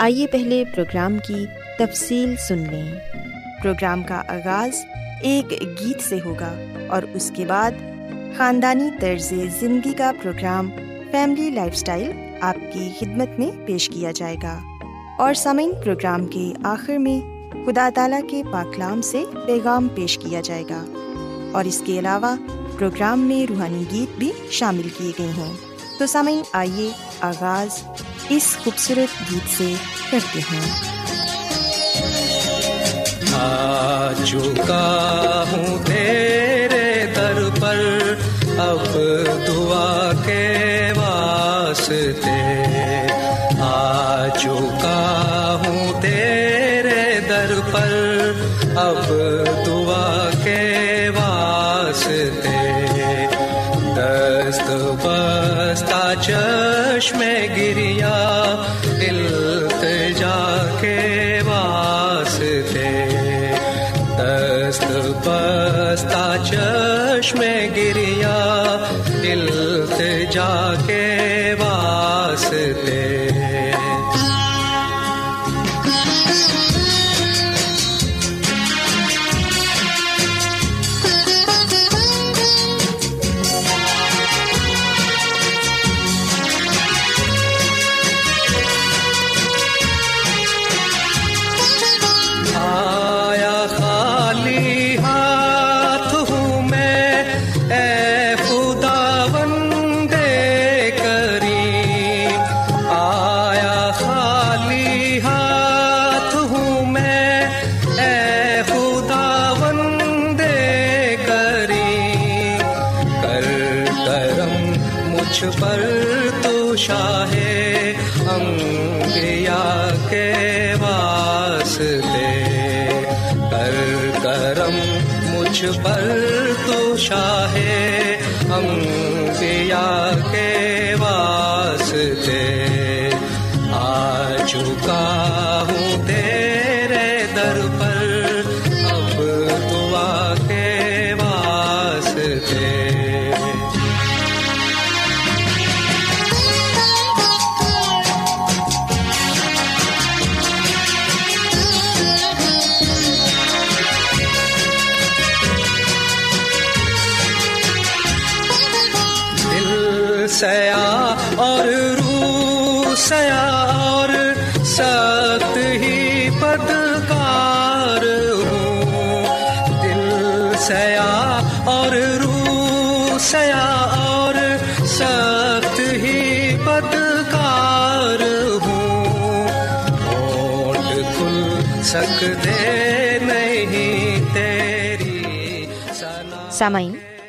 آئیے پہلے پروگرام کی تفصیل سن لیں۔ پروگرام کا آغاز ایک گیت سے ہوگا اور اس کے بعد خاندانی طرز زندگی کا پروگرام فیملی لائف اسٹائل آپ کی خدمت میں پیش کیا جائے گا۔ اور سامعین، پروگرام کے آخر میں خدا تعالیٰ کے پاکلام سے پیغام پیش کیا جائے گا۔ اور اس کے علاوہ پروگرام میں روحانی گیت بھی شامل کیے گئے ہیں۔ تو سامعین، آئیے آغاز اس خوبصورت گیت سے کرتے ہیں آ چکا ہوں تیرے در پر اب دعا کے واسطے آ چکا ہوں تیرے در پر اب دعا کے واسطے دست بستہ چشم گریا عرش پر تو شاہ انبیاء کے واسطے کر کرم مجھ پر سیا اور روح سیا اور سخت ہی بدکار ہوں۔ دل سیا اور روح سیا اور سخت ہی بدکار ہوں۔ ہوٹ کھل سکتے نہیں تیری سامعین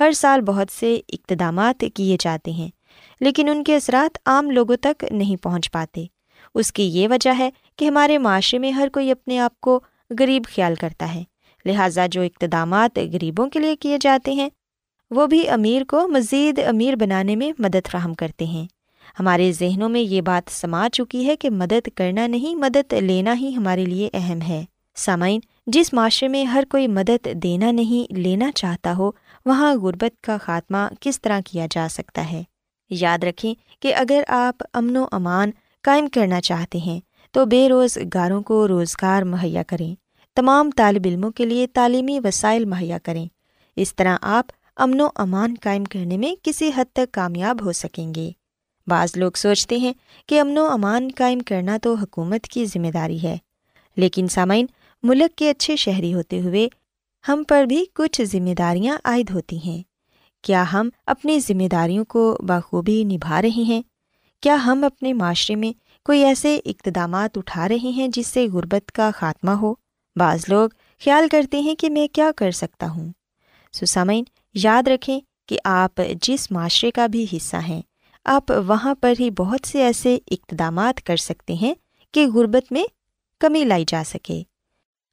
ہر سال بہت سے اقتدامات کیے جاتے ہیں، لیکن ان کے اثرات عام لوگوں تک نہیں پہنچ پاتے۔ اس کی یہ وجہ ہے کہ ہمارے معاشرے میں ہر کوئی اپنے آپ کو غریب خیال کرتا ہے۔ لہٰذا جو اقتدامات غریبوں کے لیے کیے جاتے ہیں، وہ بھی امیر کو مزید امیر بنانے میں مدد فراہم کرتے ہیں۔ ہمارے ذہنوں میں یہ بات سما چکی ہے کہ مدد کرنا نہیں، مدد لینا ہی ہمارے لیے اہم ہے۔ سامعین، جس معاشرے میں ہر کوئی مدد دینا نہیں، لینا چاہتا ہو، وہاں غربت کا خاتمہ کس طرح کیا جا سکتا ہے؟ یاد رکھیں کہ اگر آپ امن و امان قائم کرنا چاہتے ہیں، تو بے روزگاروں کو روزگار مہیا کریں۔ تمام طالب علموں کے لیے تعلیمی وسائل مہیا کریں۔ اس طرح آپ امن و امان قائم کرنے میں کسی حد تک کامیاب ہو سکیں گے۔ بعض لوگ سوچتے ہیں کہ امن و امان قائم کرنا تو حکومت کی ذمہ داری ہے۔ لیکن سامعین ملک کے اچھے شہری ہوتے ہوئے ہم پر بھی کچھ ذمہ داریاں عائد ہوتی ہیں۔ کیا ہم اپنی ذمہ داریوں کو بخوبی نبھا رہے ہیں؟ کیا ہم اپنے معاشرے میں کوئی ایسے اقتدامات اٹھا رہے ہیں جس سے غربت کا خاتمہ ہو؟ بعض لوگ خیال کرتے ہیں کہ میں کیا کر سکتا ہوں۔ سسامین، یاد رکھیں کہ آپ جس معاشرے کا بھی حصہ ہیں، آپ وہاں پر ہی بہت سے ایسے اقتدامات کر سکتے ہیں کہ غربت میں کمی لائی جا سکے۔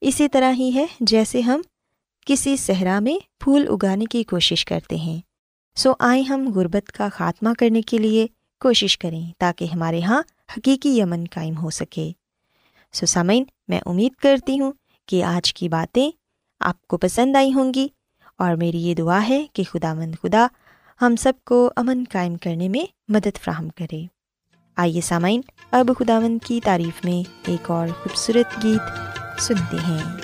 اسی طرح ہی ہے جیسے ہم کسی صحرا میں پھول اگانے کی کوشش کرتے ہیں۔ سو آئیں ہم غربت کا خاتمہ کرنے کے لیے کوشش کریں تاکہ ہمارے یہاں حقیقی امن قائم ہو سکے۔ سو سامعین، میں امید کرتی ہوں کہ آج کی باتیں آپ کو پسند آئی ہوں گی اور میری یہ دعا ہے کہ خدا مند خدا ہم سب کو امن قائم کرنے میں مدد فراہم کرے۔ آئیے سامعین، اب خدا مند کی تعریف میں ایک اور خوبصورت گیت سنتے ہیں۔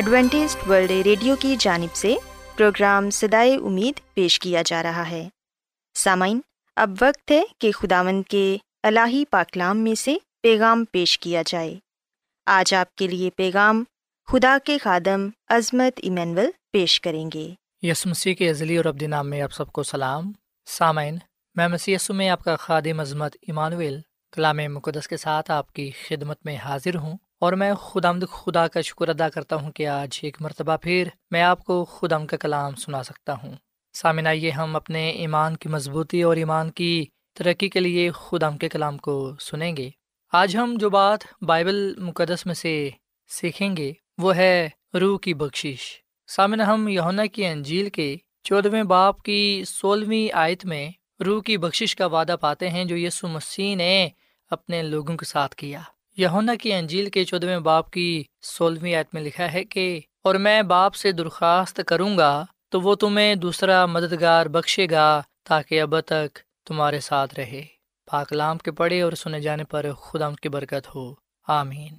Adventist world radio کی جانب سے پروگرام سدائے امید پیش کیا جا رہا ہے۔ سامعین، اب وقت ہے کہ خداوند کے الہی پاکلام میں سے پیغام پیش کیا جائے۔ آج آپ کے لیے پیغام خدا کے خادم عظمت ایمینول پیش کریں گے۔ یس مسیح کے عزلی اور ابدی نام میں آپ سب کو سلام۔ سامعین، میں مسی میں آپ کا خادم عظمت ایمانویل کلام مقدس کے ساتھ آپ کی خدمت میں حاضر ہوں۔ اور میں خدا خدا کا شکر ادا کرتا ہوں کہ آج ایک مرتبہ پھر میں آپ کو خدم کا کلام سنا سکتا ہوں۔ سامن آئیے ہم اپنے ایمان کی مضبوطی اور ایمان کی ترقی کے لیے خدم کے کلام کو سنیں گے۔ آج ہم جو بات بائبل مقدس میں سے سیکھیں گے وہ ہے روح کی بخشش۔ سامن ہم یونا کی انجیل کے چودھویں باپ کی سولہویں آیت میں روح کی بخشش کا وعدہ پاتے ہیں جو یسو مسیح نے اپنے لوگوں کے ساتھ کیا۔ یونا کی انجیل کے چودہویں باپ کی سولہویں آیت میں لکھا ہے کہ، اور میں باپ سے درخواست کروں گا تو وہ تمہیں دوسرا مددگار بخشے گا تاکہ اب تک تمہارے ساتھ رہے۔ پاکلام کے پڑھے اور سنے جانے پر خدا کی برکت ہو۔ آمین۔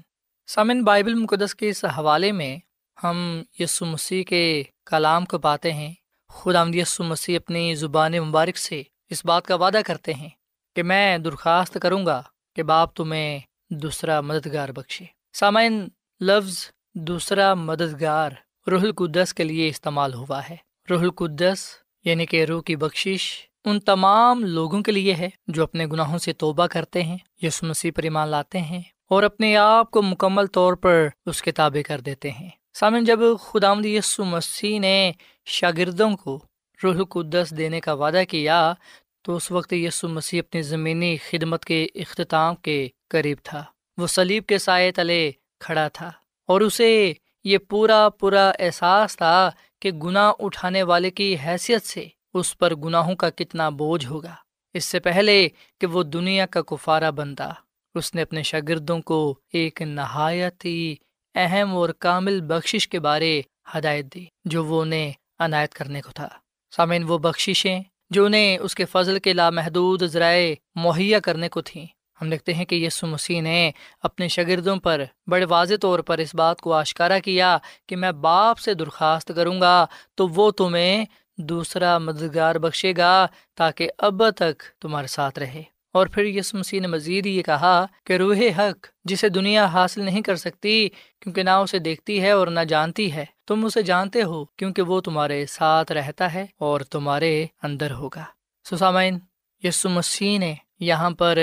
سامن بائبل مقدس کے اس حوالے میں ہم یسو مسیح کے کلام کو پاتے ہیں۔ خدا یسو مسیح اپنی زبان مبارک سے اس بات کا وعدہ کرتے ہیں کہ میں درخواست کروں گا کہ باپ تمہیں دوسرا مددگار بخشے۔ سامعین، لفظ دوسرا مددگار روح القدس کے لیے استعمال ہوا ہے۔ روح القدس یعنی کہ روح کی بخشش ان تمام لوگوں کے لیے ہے جو اپنے گناہوں سے توبہ کرتے ہیں یس مسیح پر ایمان لاتے ہیں اور اپنے آپ کو مکمل طور پر اس کے تابع کر دیتے ہیں۔ سامن جب خدا یسو مسیح نے شاگردوں کو روح القدس دینے کا وعدہ کیا تو اس وقت یسو مسیح اپنی زمینی خدمت کے اختتام کے قریب تھا۔ وہ سلیب کے سائے تلے کھڑا تھا اور اسے یہ پورا پورا احساس تھا کہ گناہ اٹھانے والے کی حیثیت سے اس پر گناہوں کا کتنا بوجھ ہوگا۔ اس سے پہلے کہ وہ دنیا کا کفارہ بنتا، اس نے اپنے شاگردوں کو ایک نہایت ہی اہم اور کامل بخشش کے بارے ہدایت دی، جو وہ انہیں عنایت کرنے کو تھا۔ سامعین، وہ بخششیں جو انہیں اس کے فضل کے لامحدود ذرائع مہیا کرنے کو تھیں۔ ہم دیکھتے ہیں کہ یسو مسیح نے اپنے شاگردوں پر بڑے واضح طور پر اس بات کو آشکارا کیا کہ میں باپ سے درخواست کروں گا تو وہ تمہیں دوسرا مددگار بخشے گا تاکہ اب تک تمہارے ساتھ رہے۔ اور پھر یس مسیح نے مزید یہ کہا کہ روح حق جسے دنیا حاصل نہیں کر سکتی کیونکہ نہ اسے دیکھتی ہے اور نہ جانتی ہے، تم اسے جانتے ہو کیونکہ وہ تمہارے ساتھ رہتا ہے اور تمہارے اندر ہوگا۔ سسامین یسو مسیح نے یہاں پر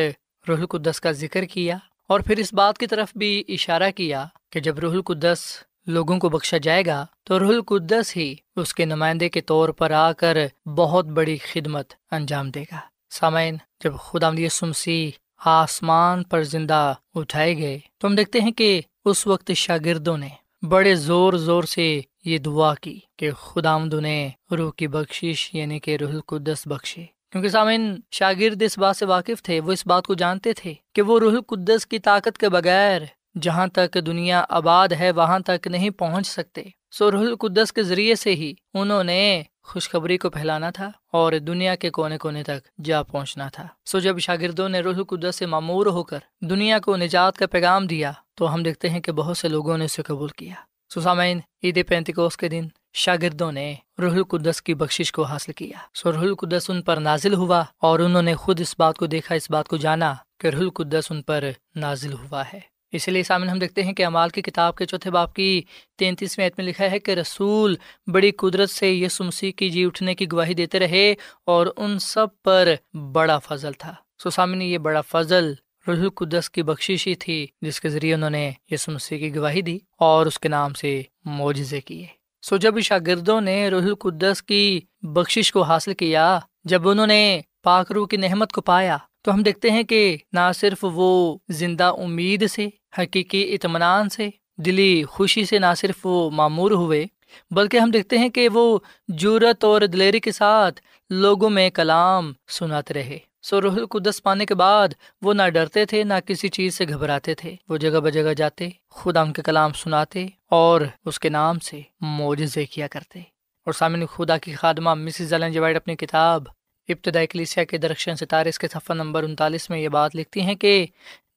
روح القدس کا ذکر کیا اور پھر اس بات کی طرف بھی اشارہ کیا کہ جب روح القدس لوگوں کو بخشا جائے گا تو روح القدس ہی اس کے نمائندے کے طور پر آ کر بہت بڑی خدمت انجام دے گا۔ سامعین جب خدا سمسی آسمان پر زندہ اٹھائے گئے، تو ہم دیکھتے ہیں کہ اس وقت شاگردوں نے بڑے زور زور سے یہ دعا کی کہ خدا نے روح کی بخشش یعنی کہ روح القدس بخشے۔ کیونکہ سامعین، شاگرد اس بات سے واقف تھے، وہ اس بات کو جانتے تھے کہ وہ روح القدس کی طاقت کے بغیر جہاں تک دنیا آباد ہے، وہاں تک نہیں پہنچ سکتے۔ سو روح القدس کے ذریعے سے ہی انہوں نے خوشخبری کو پھیلانا تھا اور دنیا کے کونے کونے تک جا پہنچنا تھا۔ سو جب شاگردوں نے روح القدس سے معمور ہو کر دنیا کو نجات کا پیغام دیا تو ہم دیکھتے ہیں کہ بہت سے لوگوں نے اسے قبول کیا۔ سو سامعین، عید پینتکوس کے دن شاگردوں نے روح القدس کی بخشش کو حاصل کیا۔ سو روح القدس ان پر نازل ہوا اور انہوں نے خود اس بات کو دیکھا، اس بات کو جانا کہ روح القدس ان پر نازل ہوا ہے۔ اسی لیے سامنے ہم دیکھتے ہیں کہ امال کی کتاب کے چوتھے باپ کی تینتیسویں عید میں لکھا ہے کہ رسول بڑی قدرت سے یس مسیح کی جی اٹھنے کی گواہی دیتے رہے اور ان سب پر بڑا فضل تھا۔ سو سامنے یہ بڑا فضل روح القدس کی بخشش ہی تھی، جس کے ذریعے انہوں نے یس مسیح کی گواہی دی اور اس کے نام سے معجزے کیے۔ سو جب شاگردوں نے روح القدس کی بخشش کو حاصل کیا، جب انہوں نے پاکرو کی نحمت کو پایا تو ہم دیکھتے ہیں کہ نہ صرف وہ زندہ امید سے، حقیقی اطمینان سے، دلی خوشی سے نہ صرف وہ معمور ہوئے، بلکہ ہم دیکھتے ہیں کہ وہ جورت اور دلیری کے ساتھ لوگوں میں کلام سناتے رہے۔ سو روح القدس پانے کے بعد وہ نہ ڈرتے تھے، نہ کسی چیز سے گھبراتے تھے۔ وہ جگہ بجگہ جاتے خدا ان کے کلام سناتے اور اس کے نام سے معجزے کیا کرتے۔ اور سامنے خدا کی خادمہ مسز جوائڈ جی اپنی کتاب ابتدائی کلیسیا کے درخشن ستارے اس کے صفحہ نمبر انتالیس میں یہ بات لکھتی ہیں کہ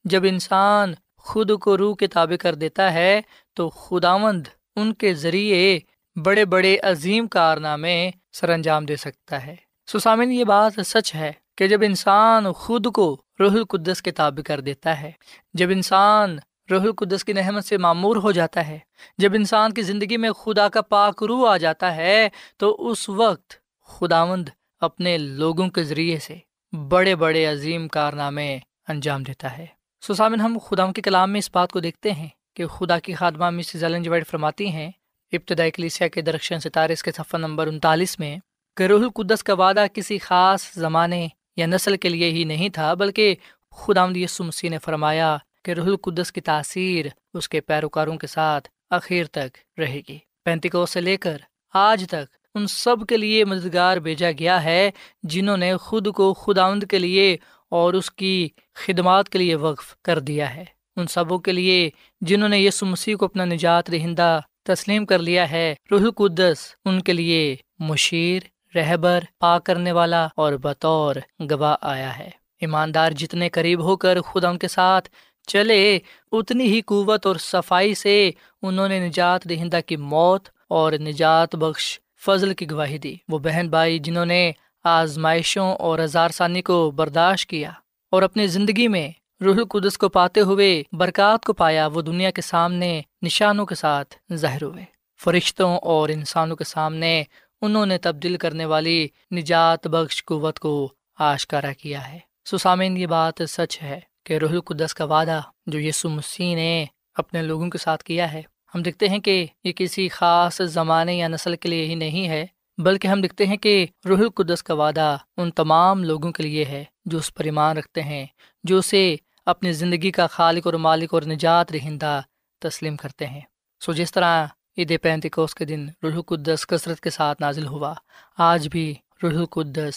جب انسان خود کو روح کے تابع کر دیتا ہے تو خداوند ان کے ذریعے بڑے بڑے عظیم کارنامے سر انجام دے سکتا ہے۔ سسامن یہ بات سچ ہے کہ جب انسان خود کو روح القدس کے تابع کر دیتا ہے، جب انسان روح القدس کی نحمت سے معمور ہو جاتا ہے، جب انسان کی زندگی میں خدا کا پاک روح آ جاتا ہے، تو اس وقت خداوند اپنے لوگوں کے ذریعے سے بڑے بڑے عظیم کارنامے انجام دیتا ہے۔ سسامن ہم خدا کے کلام میں اس بات کو دیکھتے ہیں کہ خدا کی خادمہ مسز وائڈ فرماتی ہیں، ابتدائی کلیسیا کے درخشن ستارے اس کے صفحہ نمبر انتالیس میں، کہ روح القدس کا وعدہ کسی خاص زمانے یا نسل کے لیے ہی نہیں تھا، بلکہ خدا مسیح نے فرمایا کہ روح القدس کی تاثیر اس کے پیروکاروں کے ساتھ اخیر تک رہے گی۔ پینتیکو سے لے کر آج تک ان سب کے لیے مددگار بھیجا گیا ہے، جنہوں نے خود کو خداوند کے لیے اور اس کی خدمات کے لیے وقف کر دیا ہے۔ ان سبوں کے لیے جنہوں نے یسو مسیح کو اپنا نجات دہندہ تسلیم کر لیا ہے، روح القدس ان کے لیے مشیر، رہبر پا کرنے والا اور بطور گواہ آیا ہے۔ ایماندار جتنے قریب ہو کر خدا ان کے ساتھ چلے، اتنی ہی قوت اور صفائی سے انہوں نے نجات دہندہ کی موت اور نجات بخش فضل کی گواہی دی۔ وہ بہن بھائی جنہوں نے آزمائشوں اور ہزار ثانی کو برداشت کیا اور اپنی زندگی میں روح القدس کو پاتے ہوئے برکات کو پایا، وہ دنیا کے سامنے نشانوں کے ساتھ ظاہر ہوئے۔ فرشتوں اور انسانوں کے سامنے انہوں نے تبدیل کرنے والی نجات بخش قوت کو آشکارا کیا ہے۔ سسامین یہ بات سچ ہے کہ روح القدس کا وعدہ جو یسو مسیح نے اپنے لوگوں کے ساتھ کیا ہے ہم دیکھتے ہیں کہ یہ کسی خاص زمانے یا نسل کے لیے ہی نہیں ہے، بلکہ ہم دیکھتے ہیں کہ روح القدس کا وعدہ ان تمام لوگوں کے لیے ہے جو اس پر ایمان رکھتے ہیں، جو اسے اپنی زندگی کا خالق اور مالک اور نجات رہندہ تسلیم کرتے ہیں۔ سو جس طرح عید پینتکوس کے دن روح القدس کثرت کے ساتھ نازل ہوا، آج بھی روح القدس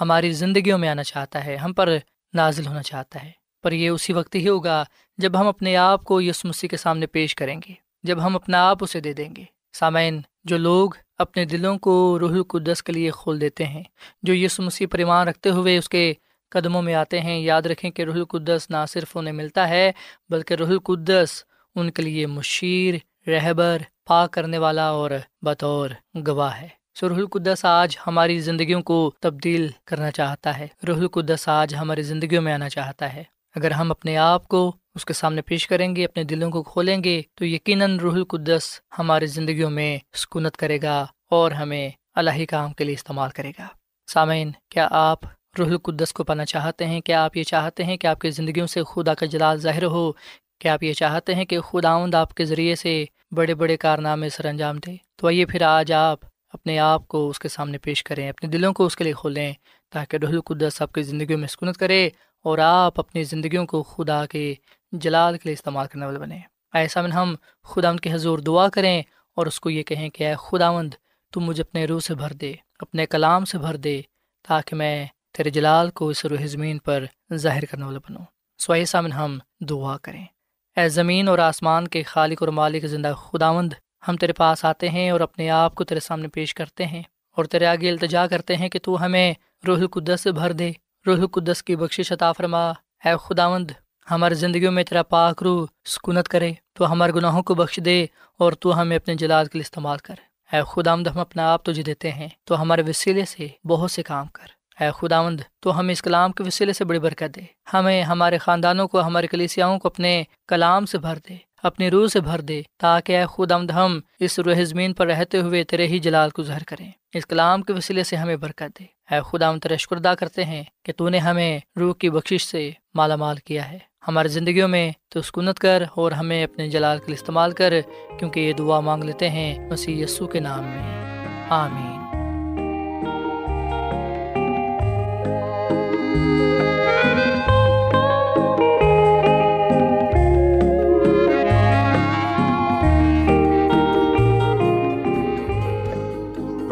ہماری زندگیوں میں آنا چاہتا ہے، ہم پر نازل ہونا چاہتا ہے۔ پر یہ اسی وقت ہی ہوگا جب ہم اپنے آپ کو یس مسیح کے سامنے پیش کریں گے۔ جب ہم اپنا آپ اسے دے دیں گے۔ سامعین، جو لوگ اپنے دلوں کو روح القدس کے لیے کھول دیتے ہیں، جو یس مسیح پریمان رکھتے ہوئے اس کے قدموں میں آتے ہیں، یاد رکھیں کہ روح القدس نہ صرف انہیں ملتا ہے، بلکہ روح القدس ان کے لیے مشیر، رہبر، پاک کرنے والا اور بطور گواہ ہے۔ سو روح القدس آج ہماری زندگیوں کو تبدیل کرنا چاہتا ہے۔ روح القدس آج ہماری زندگیوں میں آنا چاہتا ہے۔ اگر ہم اپنے آپ کو اس کے سامنے پیش کریں گے، اپنے دلوں کو کھولیں گے، تو یقیناً روح القدس ہماری زندگیوں میں سکونت کرے گا اور ہمیں اللہ کام کے لیے استعمال کرے گا۔ سامعین، کیا آپ روح القدس کو پانا چاہتے ہیں؟ کیا آپ یہ چاہتے ہیں کہ آپ کی زندگیوں سے خدا کا جلال ظاہر ہو؟ کیا آپ یہ چاہتے ہیں کہ خدا آپ کے ذریعے سے بڑے بڑے کارنامے سر انجام دے؟ تو آئیے پھر آج آپ اپنے آپ کو اس کے سامنے پیش کریں، اپنے دلوں کو اس کے لیے کھولیں تاکہ روح القدس آپ کی زندگیوں میں سکونت کرے اور آپ اپنی زندگیوں کو خدا کے جلال کے لیے استعمال کرنے والے بنے ایسا میں ہم خدا ان کے حضور دعا کریں اور اس کو یہ کہیں کہ اے خدا مند تم مجھے اپنے روح سے بھر دے، اپنے کلام سے بھر دے، تاکہ میں تیرے جلال کو اس روح زمین پر ظاہر کرنے والا بنو سوائے سامن، ہم دعا کریں۔ اے زمین اور آسمان کے خالق اور مالک زندہ خداوند، ہم تیرے پاس آتے ہیں اور اپنے آپ کو تیرے سامنے پیش کرتے ہیں اور تیرے آگے التجا کرتے ہیں کہ تو ہمیں روح القدس سے بھر دے۔ روح القدس کی بخش عطا فرما۔ اے خداوند، ہماری زندگیوں میں تیرا پاک روح سکونت کرے۔ تو ہمارے گناہوں کو بخش دے اور تو ہمیں اپنے جلال کے لیے استعمال کر۔ اے خداوند، ہم اپنا آپ تجھے دیتے ہیں، تو ہمارے وسیلے سے بہت سے کام کر۔ اے خداوند، تو ہمیں اس کلام کے وسیلے سے بڑی برکت دے۔ ہمیں ہمارے خاندانوں کو، ہمارے کلیسیاؤں کو اپنے کلام سے بھر دے۔ اپنی روح سے بھر دے تاکہ اے خود آمد ہم اس روح زمین پر رہتے ہوئے تیرے ہی جلال کو ظہر کریں۔ اس کلام کے وسیلے سے ہمیں برکت دے۔ اے خدا ہم تیرے شکردہ کرتے ہیں کہ تو نے ہمیں روح کی بخشش سے مالا مال کیا ہے۔ ہماری زندگیوں میں تو سکونت کر اور ہمیں اپنے جلال کے لیے استعمال کر کیونکہ یہ دعا مانگ لیتے ہیں مسیح یسو کے نام میں۔ آمین۔